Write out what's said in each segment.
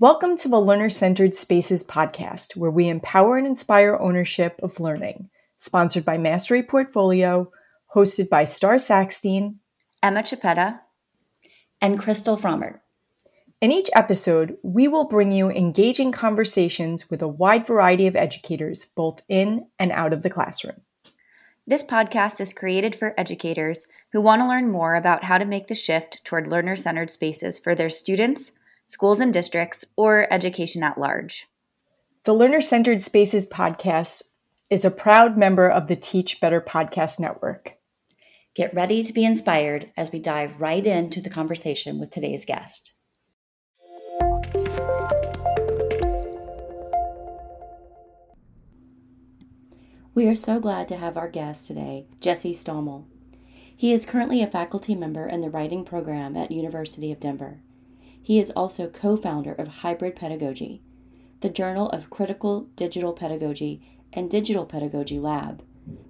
Welcome to the Learner Centered Spaces podcast, where we empower and inspire ownership of learning. Sponsored by Mastery Portfolio, hosted by Starr Sackstein, Emma Chiappetta, and Crystal Frommer. In each episode, we will bring you engaging conversations with a wide variety of educators, both in and out of the classroom. This podcast is created for educators who want to learn more about how to make the shift toward learner centered spaces for their students schools and districts, or education at large. The Learner Centered Spaces podcast is a proud member of the Teach Better Podcast Network. Get ready to be inspired as we dive right into the conversation with today's guest. We are so glad to have our guest today, Jesse Stommel. He is currently a faculty member in the writing program at University of Denver. He is also co founder of Hybrid Pedagogy, the Journal of Critical Digital Pedagogy and Digital Pedagogy Lab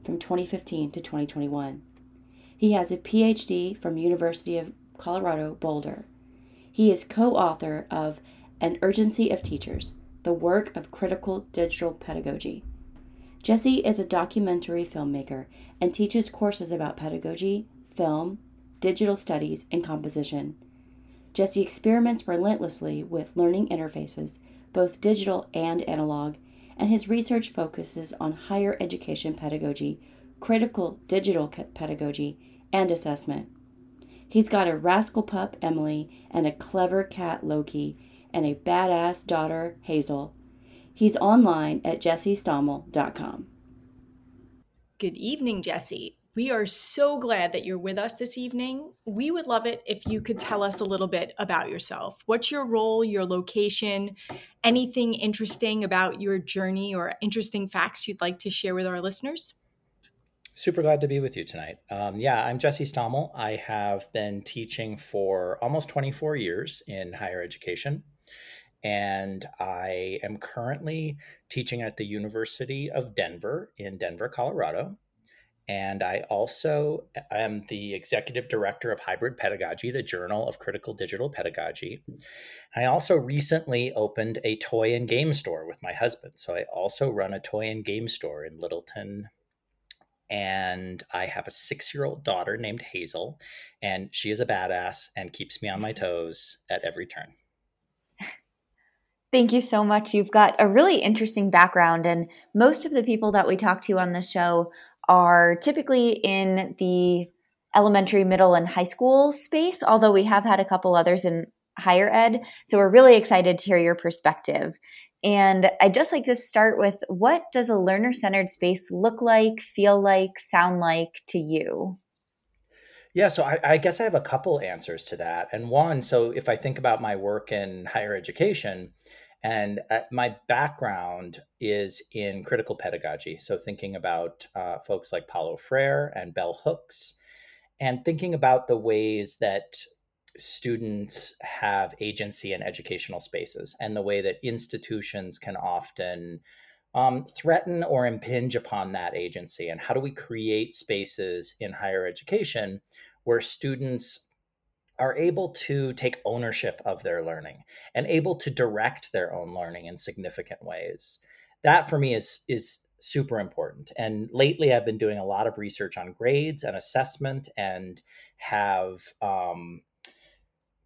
from 2015 to 2021. He has a PhD from University of Colorado Boulder. He is co-author of An Urgency of Teachers: The Work of Critical Digital Pedagogy. Jesse is a documentary filmmaker and teaches courses about pedagogy, film, digital studies, and composition. Jesse experiments relentlessly with learning interfaces, both digital and analog, and his research focuses on higher education pedagogy, critical digital pedagogy, and assessment. He's got a rascal pup, Emily, and a clever cat, Loki, and a badass daughter, Hazel. He's online at jessestommel.com. Good evening, Jesse. We are so glad that you're with us this evening. We would love it if you could tell us a little bit about yourself. What's your role, your location, anything interesting about your journey, or interesting facts you'd like to share with our listeners? Super glad to be with you tonight. Um, yeah, I'm Jesse Stommel. I have been teaching for almost 24 years in higher education. And I am currently teaching at the University of Denver in Denver, Colorado. And I also am the executive director of Hybrid Pedagogy, the Journal of Critical Digital Pedagogy. I also recently opened a toy and game store with my husband. So I also run a toy and game store in Littleton. And I have a six year old daughter named Hazel, and she is a badass and keeps me on my toes at every turn. Thank you so much. You've got a really interesting background, and most of the people that we talk to on the show are typically in the elementary, middle, and high school space, although we have had a couple others in higher ed. So we're really excited to hear your perspective. And I'd just like to start with what does a learner centered space look like, feel like, sound like to you? Yeah, so I, I, guess I have a couple answers to that. And one, so if I think about my work in higher education, and uh, my background is in critical pedagogy. So, thinking about uh, folks like Paulo Freire and Bell Hooks, and thinking about the ways that students have agency in educational spaces and the way that institutions can often um, threaten or impinge upon that agency. And how do we create spaces in higher education where students are able to take ownership of their learning and able to direct their own learning in significant ways. That for me is is super important. And lately, I've been doing a lot of research on grades and assessment, and have um,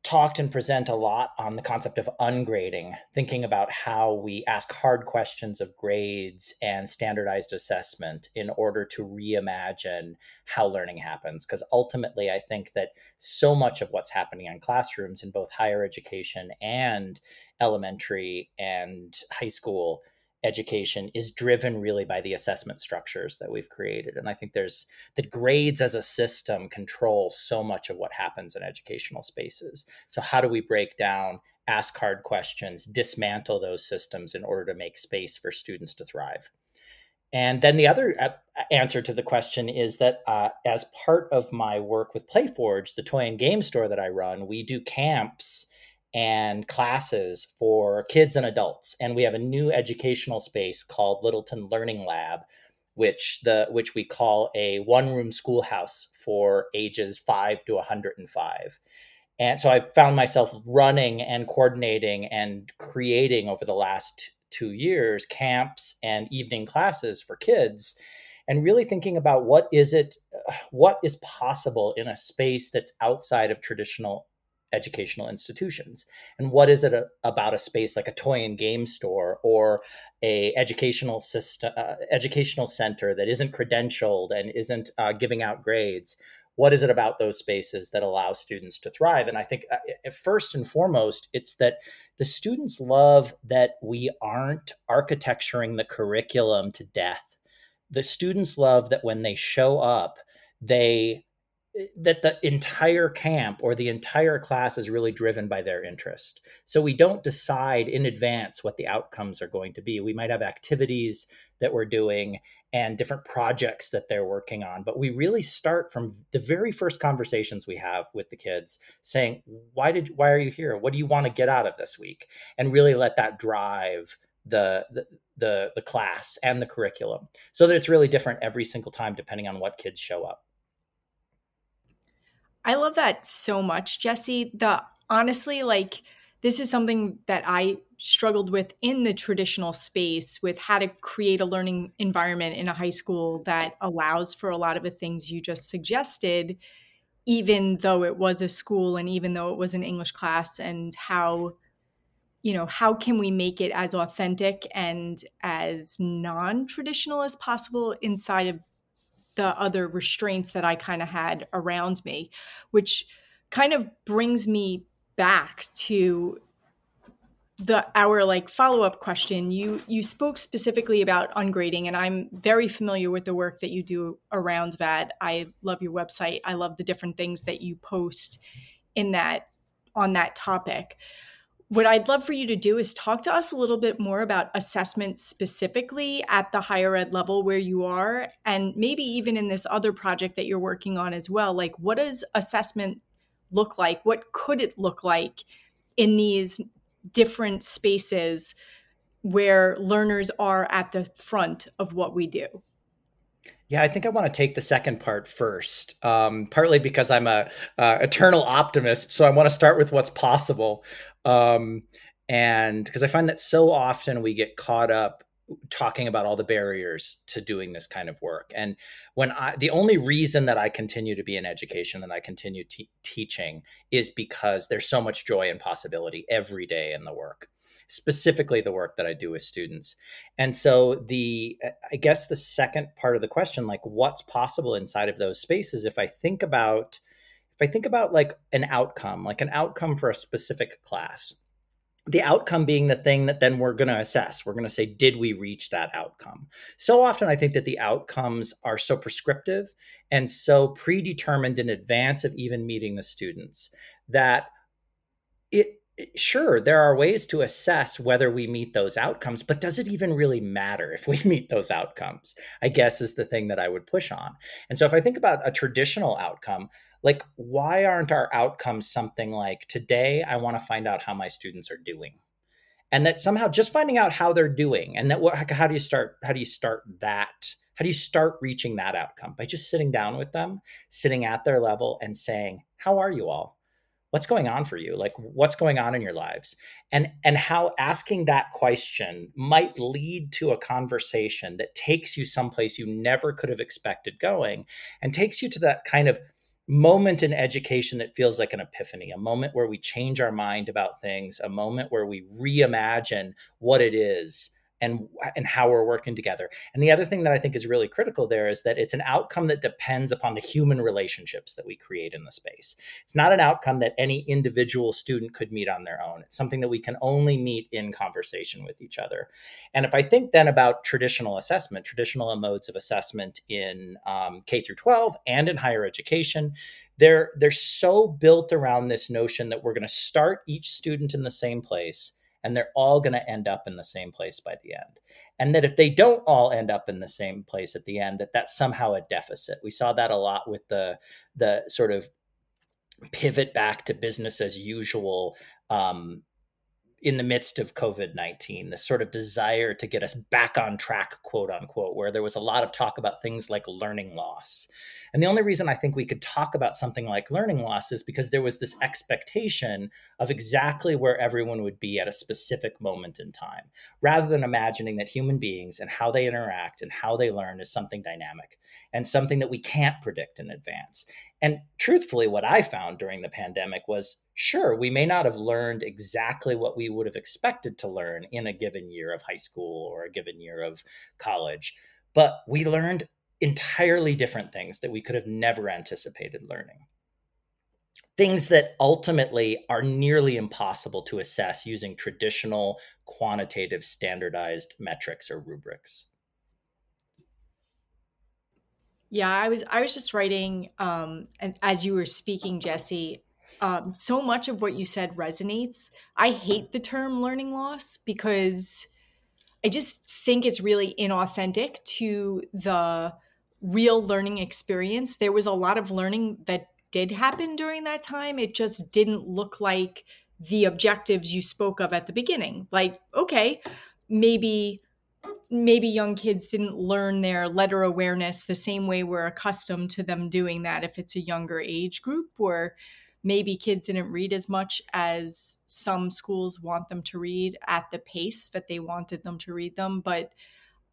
talked and present a lot on the concept of ungrading, thinking about how we ask hard questions of grades and standardized assessment in order to reimagine how learning happens. Because ultimately, I think that so much of what's happening in classrooms in both higher education and elementary and high school education is driven really by the assessment structures that we've created. And i think there's that grades as a system control so much of what happens in educational spaces. So how do we break down ask hard questions dismantle those systems in order to make space for students to thrive? And then the other uh, answer to the question is that uh, as part of my work with playforge the toy and game store that i run we do camps and classes for kids and adults. And we have a new educational space called Littleton Learning Lab, which the which we call a one room schoolhouse for ages 5 to 105 and so i found myself running and coordinating and creating over the last two years camps and evening classes for kids and really thinking about what is it what is possible in a space that's outside of traditional educational institutions? And what is it a, about a space like a toy and game store or a educational system uh, educational center that isn't credentialed and isn't uh, giving out grades? What is it about those spaces that allow students to thrive? And i think uh, first and foremost it's that the students love that we aren't architecturing the curriculum to death. The students love that when they show up they that the entire camp or the entire class is really driven by their interest. So we don't decide in advance what the outcomes are going to be. We might have activities that we're doing and different projects that they're working on, but we really start from the very first conversations we have with the kids saying, "Why did why are you here? What do you want to get out of this week?" and really let that drive the, the the the class and the curriculum so that it's really different every single time depending on what kids show up I love that so much, Jesse. The honestly, like, this is something that I struggled with in the traditional space with how to create a learning environment in a high school that allows for a lot of the things you just suggested, even though it was a school and even though it was an English class, and how, you know, how can we make it as authentic and as non traditional as possible inside of the other restraints that I kind of had around me, which kind of brings me back to the our like follow-up question. You you spoke specifically about ungrading and i'm very familiar with the work that you do around that. I love your website. I love the different things that you post in that on that topic what I'd love for you to do is talk to us a little bit more about assessment specifically at the higher ed level where you are, and maybe even in this other project that you're working on as well. Like, what does assessment look like? What could it look like in these different spaces where learners are at the front of what we do? Yeah, I think I want to take the second part first, um, partly because I'm a uh, eternal optimist, so I want to start with what's possible. Um, and because I find that so often we get caught up talking about all the barriers to doing this kind of work. And when I, the only reason that I continue to be in education and I continue te- teaching is because there's so much joy and possibility every day in the work, specifically the work that I do with students. And so the, I guess the second part of the question, like what's possible inside of those spaces, if I think about, I think about like an outcome, like an outcome for a specific class, the outcome being the thing that then we're going to assess. We're going to say, did we reach that outcome? So often, I think that the outcomes are so prescriptive and so predetermined in advance of even meeting the students that it sure there are ways to assess whether we meet those outcomes but does it even really matter if we meet those outcomes i guess is the thing that i would push on and so if i think about a traditional outcome like why aren't our outcomes something like today i want to find out how my students are doing. And that somehow just finding out how they're doing and that what how do you start how do you start that? How do you start reaching that outcome? By just sitting down with them sitting at their level and saying how are you all? What's going on for you? Like what's going on in your lives? And and how asking that question might lead to a conversation that takes you someplace you never could have expected going and takes you to that kind of moment in education that feels like an epiphany, a moment where we change our mind about things, a moment where we reimagine what it is and and how we're working together. And the other thing that I think is really critical there is that it's an outcome that depends upon the human relationships that we create in the space. It's not an outcome that any individual student could meet on their own. It's something that we can only meet in conversation with each other. And if I think then about traditional assessment, traditional modes of assessment in um, K through 12 and in higher education, they're they're so built around this notion that we're going to start each student in the same place and they're all going to end up in the same place by the end and that if they don't all end up in the same place at the end that that's somehow a deficit we saw that a lot with the the sort of pivot back to business as usual um, in the midst of COVID 19, this sort of desire to get us back on track, quote unquote, where there was a lot of talk about things like learning loss. And the only reason I think we could talk about something like learning loss is because there was this expectation of exactly where everyone would be at a specific moment in time, rather than imagining that human beings and how they interact and how they learn is something dynamic and something that we can't predict in advance. And truthfully, what I found during the pandemic was sure, we may not have learned exactly what we would have expected to learn in a given year of high school or a given year of college, but we learned entirely different things that we could have never anticipated learning. Things that ultimately are nearly impossible to assess using traditional quantitative standardized metrics or rubrics. Yeah, I was I was just writing um and as you were speaking Jesse, um so much of what you said resonates. I hate the term learning loss because I just think it's really inauthentic to the real learning experience. There was a lot of learning that did happen during that time. It just didn't look like the objectives you spoke of at the beginning. Like, okay, maybe maybe young kids didn't learn their letter awareness the same way we're accustomed to them doing that if it's a younger age group or maybe kids didn't read as much as some schools want them to read at the pace that they wanted them to read them but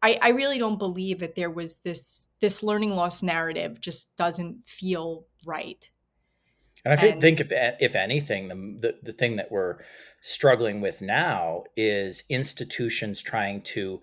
I, I really don't believe that there was this this learning loss narrative just doesn't feel right. And I think, and, think if if anything, the, the the thing that we're struggling with now is institutions trying to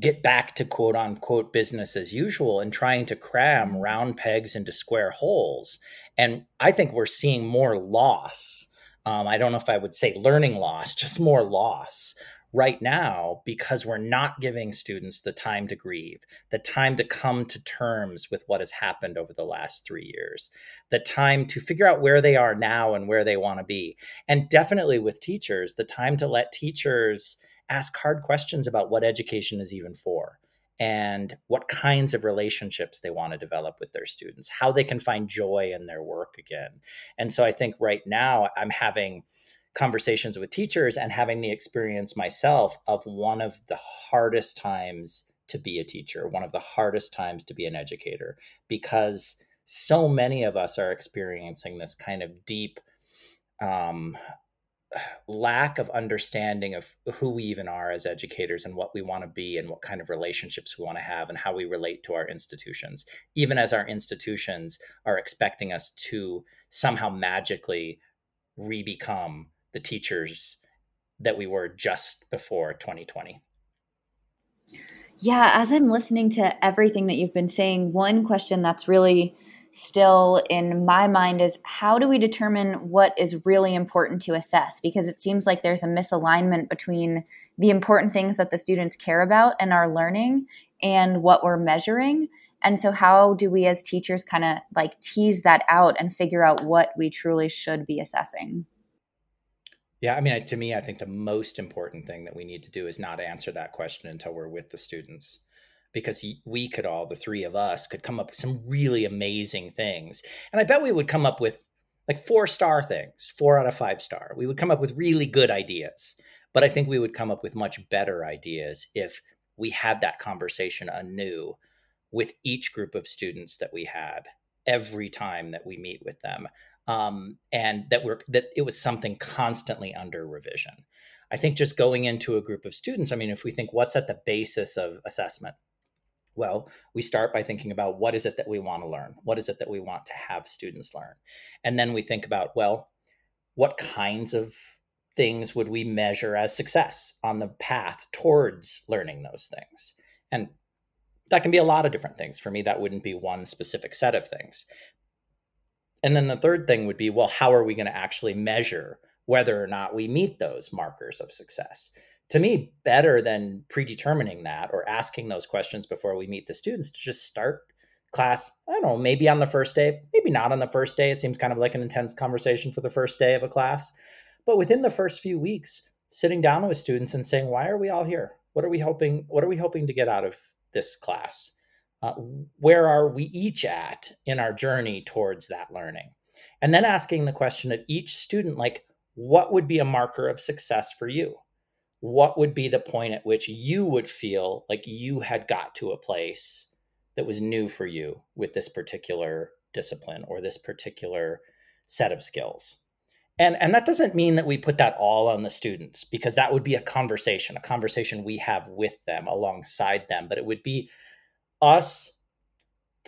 get back to quote unquote business as usual and trying to cram mm-hmm. round pegs into square holes. And I think we're seeing more loss. Um, I don't know if I would say learning loss, just more loss right now because we're not giving students the time to grieve, the time to come to terms with what has happened over the last three years, the time to figure out where they are now and where they want to be. And definitely with teachers, the time to let teachers ask hard questions about what education is even for and what kinds of relationships they want to develop with their students, how they can find joy in their work again. And so I think right now I'm having conversations with teachers and having the experience myself of one of the hardest times to be a teacher, one of the hardest times to be an educator, because so many of us are experiencing this kind of deep um, lack of understanding of who we even are as educators and what we want to be and what kind of relationships we want to have and how we relate to our institutions, even as our institutions are expecting us to somehow magically re become the teachers that we were just before 2020. Yeah, as I'm listening to everything that you've been saying, one question that's really still in my mind is how do we determine what is really important to assess? Because it seems like there's a misalignment between the important things that the students care about and are learning and what we're measuring. And so, how do we as teachers kind of like tease that out and figure out what we truly should be assessing? Yeah, I mean, to me, I think the most important thing that we need to do is not answer that question until we're with the students. Because we could all, the three of us, could come up with some really amazing things. And I bet we would come up with like four star things, four out of five star. We would come up with really good ideas. But I think we would come up with much better ideas if we had that conversation anew with each group of students that we had every time that we meet with them um, and that we're that it was something constantly under revision. I think just going into a group of students, I mean, if we think what's at the basis of assessment, well, we start by thinking about what is it that we want to learn? What is it that we want to have students learn? And then we think about, well, what kinds of things would we measure as success on the path towards learning those things? And that can be a lot of different things. For me, that wouldn't be one specific set of things. And then the third thing would be well, how are we going to actually measure whether or not we meet those markers of success? To me, better than predetermining that or asking those questions before we meet the students to just start class, I don't know, maybe on the first day, maybe not on the first day. It seems kind of like an intense conversation for the first day of a class. But within the first few weeks, sitting down with students and saying, why are we all here? What are we hoping, what are we hoping to get out of this class? Uh, where are we each at in our journey towards that learning? And then asking the question of each student like what would be a marker of success for you? What would be the point at which you would feel like you had got to a place that was new for you with this particular discipline or this particular set of skills? And and that doesn't mean that we put that all on the students because that would be a conversation a conversation we have with them alongside them but it would be us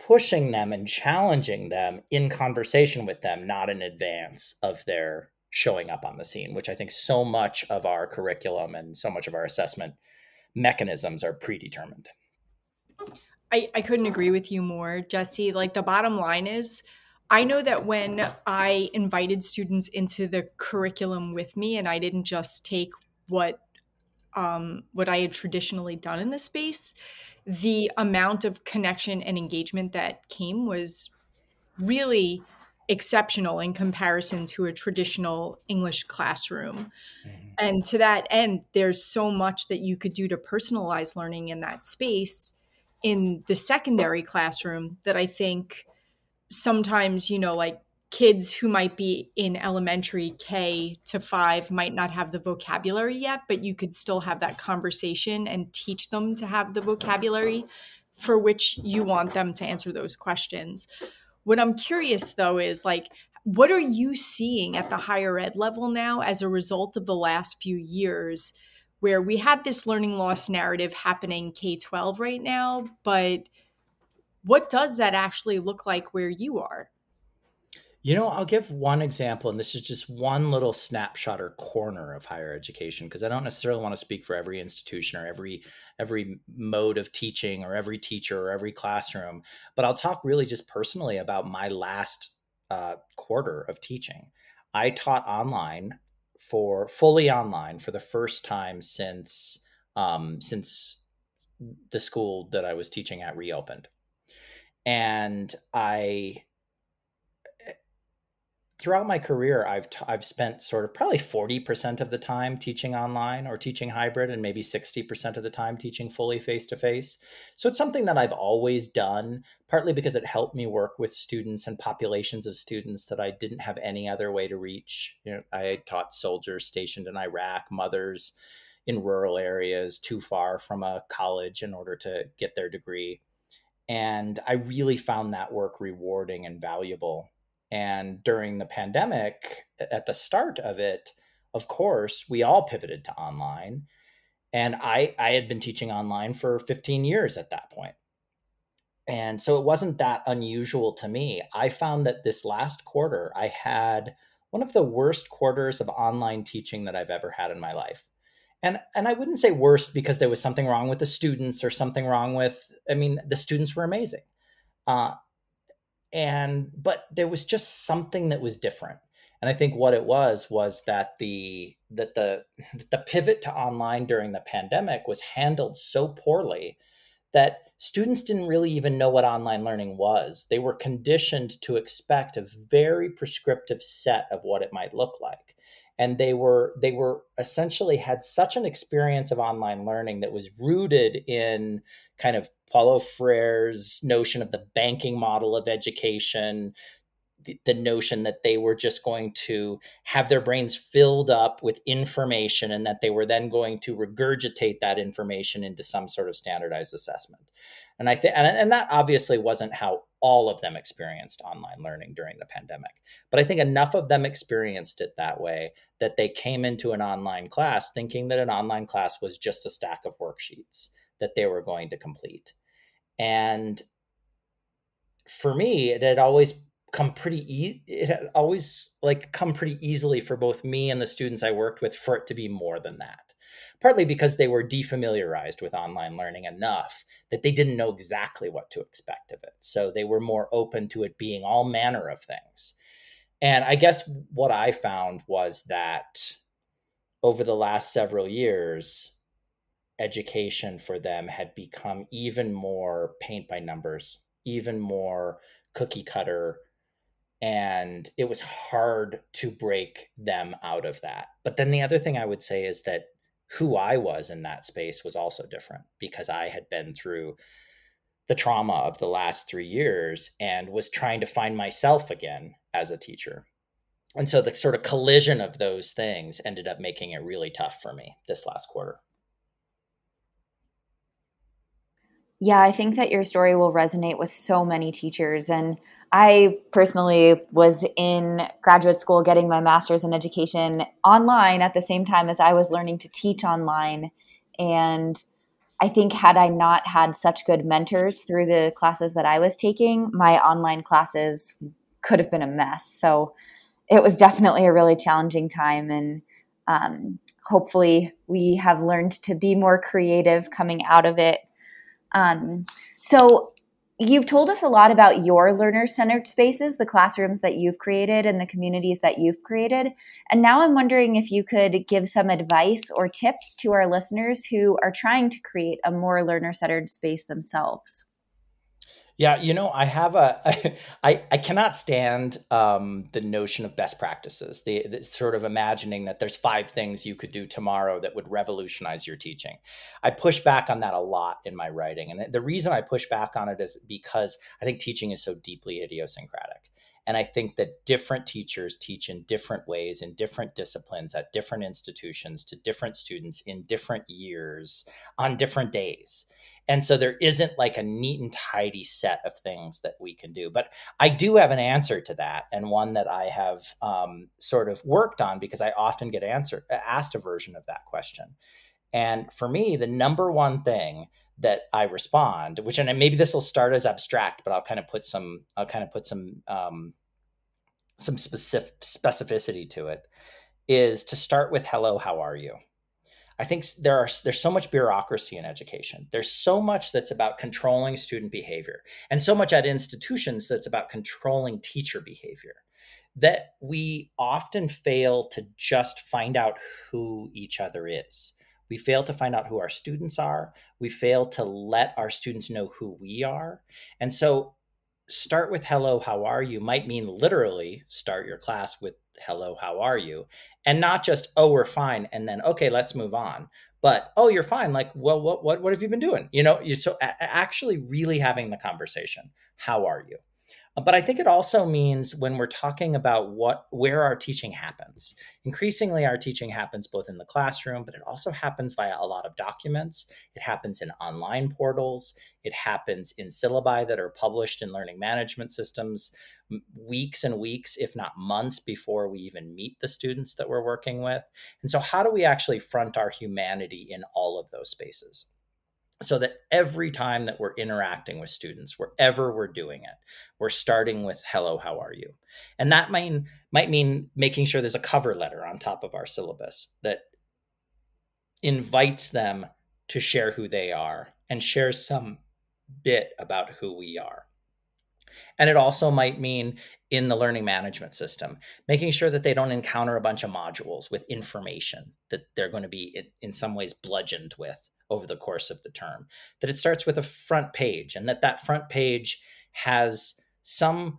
pushing them and challenging them in conversation with them not in advance of their showing up on the scene which i think so much of our curriculum and so much of our assessment mechanisms are predetermined I, I couldn't agree with you more, Jesse. Like the bottom line is, I know that when I invited students into the curriculum with me, and I didn't just take what um, what I had traditionally done in the space, the amount of connection and engagement that came was really exceptional in comparison to a traditional English classroom. Mm-hmm. And to that end, there's so much that you could do to personalize learning in that space in the secondary classroom that I think sometimes, you know, like kids who might be in elementary K to five might not have the vocabulary yet, but you could still have that conversation and teach them to have the vocabulary for which you want them to answer those questions. What I'm curious though is like, what are you seeing at the higher ed level now as a result of the last few years? where we had this learning loss narrative happening K 12 right now, but what does that actually look like where you are? You know, I'll give one example, and this is just one little snapshot or corner of higher education, because I don't necessarily want to speak for every institution or every every mode of teaching or every teacher or every classroom. But I'll talk really just personally about my last uh, quarter of teaching. I taught online for fully online for the first time since um, since the school that I was teaching at reopened, and I throughout my career, I've t- I've spent sort of probably forty percent of the time teaching online or teaching hybrid, and maybe sixty percent of the time teaching fully face to face. So it's something that I've always done, partly because it helped me work with students and populations of students that I didn't have any other way to reach. You know, I taught soldiers stationed in Iraq, mothers in rural areas too far from a college in order to get their degree. And I really found that work rewarding and valuable and during the pandemic, at the start of it, of course, we all pivoted to online. And I, I had been teaching online for 15 years at that point. And so it wasn't that unusual to me. I found that this last quarter, I had one of the worst quarters of online teaching that I've ever had in my life. And, and I wouldn't say worst because there was something wrong with the students or something wrong with, I mean, the students were amazing. Uh, and but there was just something that was different. And i think what it was was that the that the the pivot to online during the pandemic was handled so poorly that students didn't really even know what online learning was. They were conditioned to expect a very prescriptive set of what it might look like. And they were they were essentially had such an experience of online learning that was rooted in kind of Paulo Freire's notion of the banking model of education the, the notion that they were just going to have their brains filled up with information and that they were then going to regurgitate that information into some sort of standardized assessment and i think and, and that obviously wasn't how all of them experienced online learning during the pandemic. But I think enough of them experienced it that way that they came into an online class thinking that an online class was just a stack of worksheets that they were going to complete. And for me, it had always come pretty e- it had always like come pretty easily for both me and the students I worked with for it to be more than that partly because they were defamiliarized with online learning enough that they didn't know exactly what to expect of it. So they were more open to it being all manner of things. And I guess what I found was that over the last several years, education for them had become even more paint by numbers, even more cookie cutter. And it was hard to break them out of that. But then the other thing I would say is that who I was in that space was also different because I had been through the trauma of the last three years and was trying to find myself again as a teacher. and so the sort of collision of those things ended up making it really tough for me this last quarter. Yeah, I think that your story will resonate with so many teachers. And I personally was in graduate school getting my master's in education online at the same time as I was learning to teach online. And I think, had I not had such good mentors through the classes that I was taking, my online classes could have been a mess. So it was definitely a really challenging time. And um, hopefully, we have learned to be more creative coming out of it. Um, so, you've told us a lot about your learner centered spaces, the classrooms that you've created and the communities that you've created. And now I'm wondering if you could give some advice or tips to our listeners who are trying to create a more learner centered space themselves. Yeah, you know, I have a, I, I cannot stand um, the notion of best practices. The, the, sort of imagining that there's five things you could do tomorrow that would revolutionize your teaching. I push back on that a lot in my writing, and the reason I push back on it is because I think teaching is so deeply idiosyncratic. And I think that different teachers teach in different ways, in different disciplines, at different institutions, to different students in different years, on different days. And so there isn't like a neat and tidy set of things that we can do. But I do have an answer to that, and one that I have um, sort of worked on because I often get answered asked a version of that question. And for me, the number one thing that I respond, which and maybe this will start as abstract, but I'll kind of put some I'll kind of put some um, some specific specificity to it, is to start with hello, how are you? I think there are there's so much bureaucracy in education. There's so much that's about controlling student behavior, and so much at institutions that's about controlling teacher behavior that we often fail to just find out who each other is. We fail to find out who our students are. We fail to let our students know who we are. And so, start with hello, how are you might mean literally start your class with hello, how are you? And not just, oh, we're fine. And then, okay, let's move on. But, oh, you're fine. Like, well, what, what, what have you been doing? You know, you so a- actually really having the conversation. How are you? But I think it also means when we're talking about what where our teaching happens. Increasingly our teaching happens both in the classroom, but it also happens via a lot of documents. It happens in online portals, it happens in syllabi that are published in learning management systems weeks and weeks if not months before we even meet the students that we're working with. And so how do we actually front our humanity in all of those spaces? So that every time that we're interacting with students wherever we're doing it we're starting with hello how are you? And that might might mean making sure there's a cover letter on top of our syllabus that invites them to share who they are and shares some bit about who we are. And it also might mean in the learning management system making sure that they don't encounter a bunch of modules with information that they're going to be in, in some ways bludgeoned with over the course of the term that it starts with a front page and that that front page has some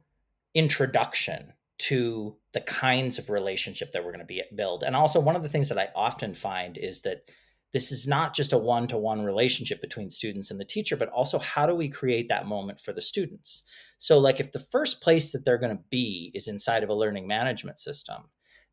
introduction to the kinds of relationship that we're going to be build. And also one of the things that i often find is that this is not just a one-to-one relationship between students and the teacher but also how do we create that moment for the students? So like if the first place that they're going to be is inside of a learning management system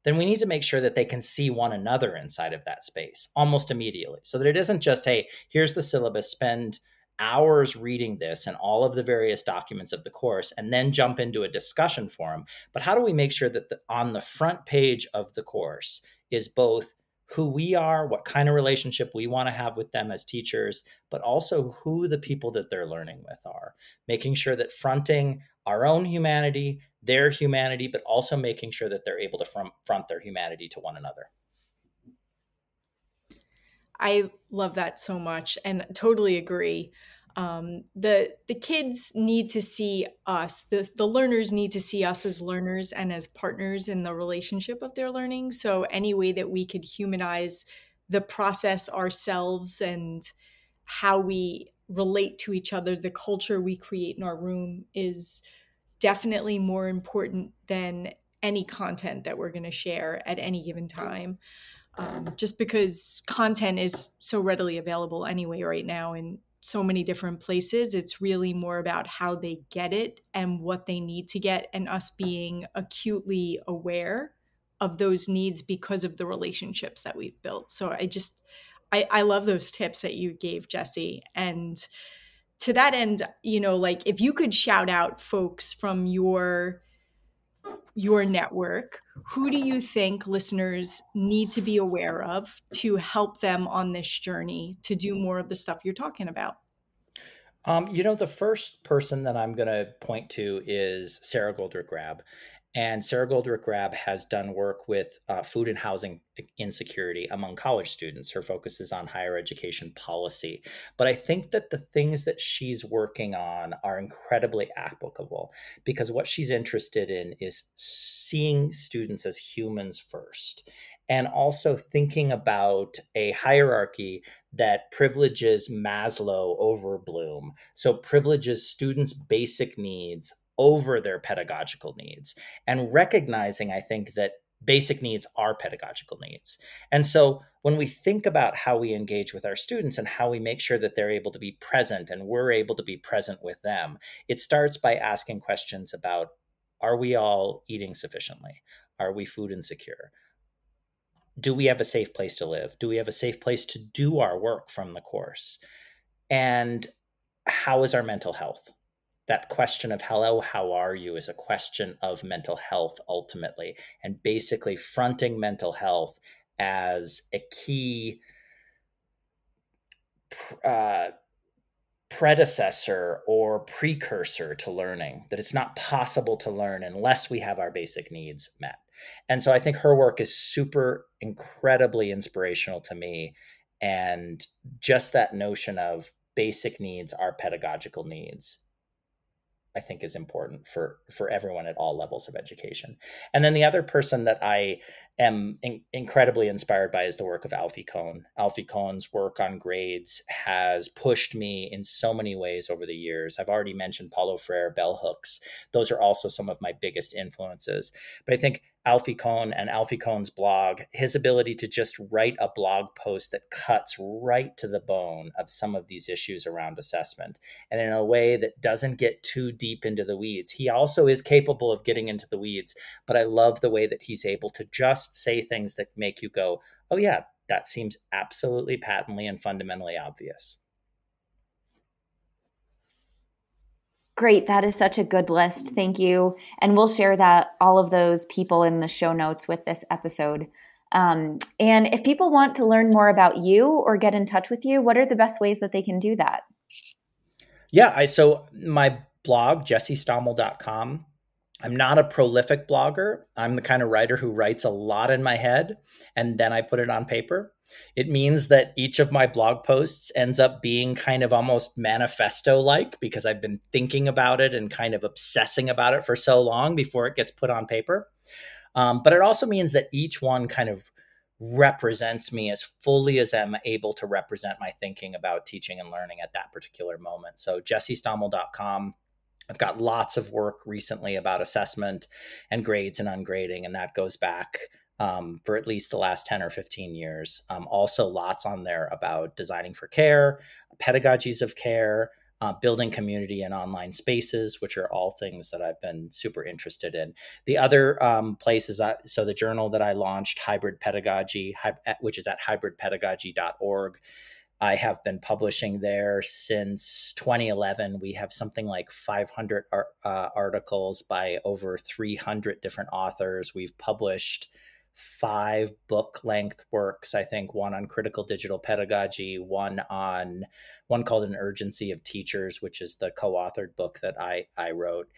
then we need to make sure that they can see one another inside of that space almost immediately. So that it isn't just hey here's the syllabus spend hours reading this and all of the various documents of the course and then jump into a discussion forum. But how do we make sure that the, on the front page of the course is both who we are what kind of relationship we want to have with them as teachers but also who the people that they're learning with are? Making sure that fronting our own humanity their humanity, but also making sure that they're able to front, their humanity to one another. I love that so much and totally agree. Um, the the kids need to see us. The the learners need to see us as learners and as partners in the relationship of their learning. So any way that we could humanize the process ourselves and how we relate to each other, the culture we create in our room is definitely more important than any content that we're going to share at any given time. Um, just because content is so readily available anyway right now in so many different places. It's really more about how they get it and what they need to get, and us being acutely aware of those needs because of the relationships that we've built. So I just, I, I love those tips that you gave, Jesse. And to that end, you know, like if you could shout out folks from your your network, who do you think listeners need to be aware of to help them on this journey to do more of the stuff you're talking about? Um, you know, the first person that I'm going to point to is Sara Goldrick-Rab. And Sara Goldrick-Rab has done work with uh, food and housing insecurity among college students. Her focus is on higher education policy. But I think that the things that she's working on are incredibly applicable because what she's interested in is seeing students as humans first and also thinking about a hierarchy that privileges Maslow over Bloom. So, privileges students' basic needs over their pedagogical needs and recognizing, I think, that basic needs are pedagogical needs. And so when we think about how we engage with our students and how we make sure that they're able to be present and we're able to be present with them, it starts by asking questions about are we all eating sufficiently? Are we food insecure? Do we have a safe place to live? Do we have a safe place to do our work from the course? And how is our mental health? that question of hello how are you is a question of mental health ultimately and basically fronting mental health as a key uh, predecessor or precursor to learning that it's not possible to learn unless we have our basic needs met and so i think her work is super incredibly inspirational to me and just that notion of basic needs are pedagogical needs I think is important for for everyone at all levels of education. And then the other person that I am in, incredibly inspired by is the work of Alfie Kohn. Alfie Kohn's work on grades has pushed me in so many ways over the years. I've already mentioned Paulo Freire, bell hooks. Those are also some of my biggest influences. But I think Alfie Kohn and Alfie Kohn's blog, his ability to just write a blog post that cuts right to the bone of some of these issues around assessment and in a way that doesn't get too deep into the weeds. He also is capable of getting into the weeds, but I love the way that he's able to just say things that make you go, oh, yeah, that seems absolutely patently and fundamentally obvious. Great. That is such a good list. Thank you. And we'll share that all of those people in the show notes with this episode. Um, and if people want to learn more about you or get in touch with you, what are the best ways that they can do that? Yeah, I so my blog, jessestommel.com. I'm not a prolific blogger. I'm the kind of writer who writes a lot in my head and then I put it on paper. It means that each of my blog posts ends up being kind of almost manifesto like because I've been thinking about it and kind of obsessing about it for so long before it gets put on paper. Um, but it also means that each one kind of represents me as fully as I'm able to represent my thinking about teaching and learning at that particular moment. So jessestommel.com. I've got lots of work recently about assessment and grades and ungrading, and that goes back um, for at least the last 10 or 15 years. Um, also, lots on there about designing for care, pedagogies of care, uh, building community and online spaces, which are all things that I've been super interested in. The other um, places, I, so the journal that I launched, Hybrid Pedagogy, which is at hybridpedagogy.org. I have been publishing there since 2011. We have something like 500 art, uh, articles by over 300 different authors. We've published five book length works i think one on critical digital pedagogy one on one called an urgency of teachers which is the co-authored book that i i wrote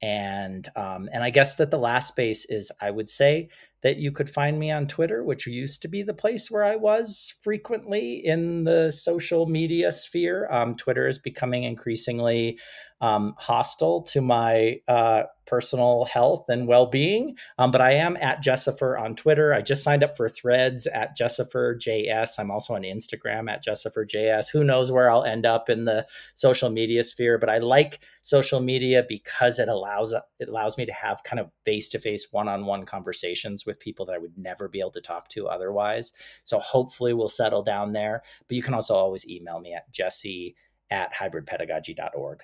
and um, and i guess that the last space is i would say that you could find me on twitter which used to be the place where i was frequently in the social media sphere. Um, twitter is becoming increasingly um, hostile to my uh, personal health and well-being. Um, but I am at Jessifer on Twitter. I just signed up for Threads at Jessifer JS. I'm also on Instagram at Jessifer JS. Who knows where I'll end up in the social media sphere? But I like social media because it allows it allows me to have kind of face-to-face one-on-one conversations with people that I would never be able to talk to otherwise. So hopefully we'll settle down there. But you can also always email me at Jesse at hybridpedagogy.org.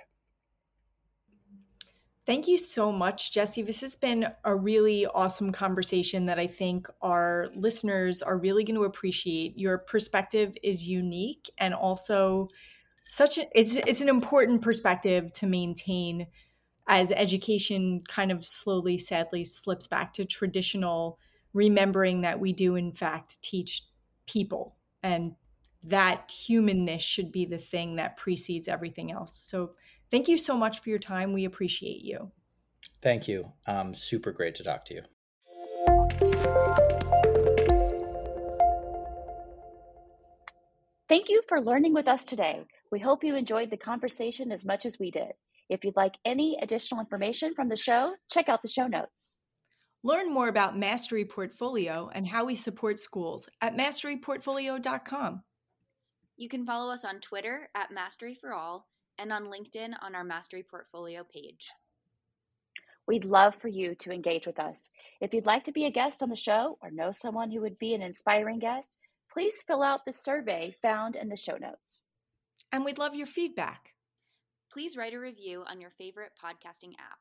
Thank you so much, Jesse. This has been a really awesome conversation that I think our listeners are really going to appreciate. Your perspective is unique and also such a, it's it's an important perspective to maintain as education kind of slowly sadly slips back to traditional remembering that we do in fact teach people and that humanness should be the thing that precedes everything else. So Thank you so much for your time. We appreciate you. Thank you. Um, super great to talk to you. Thank you for learning with us today. We hope you enjoyed the conversation as much as we did. If you'd like any additional information from the show, check out the show notes. Learn more about Mastery Portfolio and how we support schools at masteryportfolio.com. You can follow us on Twitter at Mastery for All and on LinkedIn on our Mastery Portfolio page. We'd love for you to engage with us. If you'd like to be a guest on the show or know someone who would be an inspiring guest, please fill out the survey found in the show notes. And we'd love your feedback. Please write a review on your favorite podcasting app.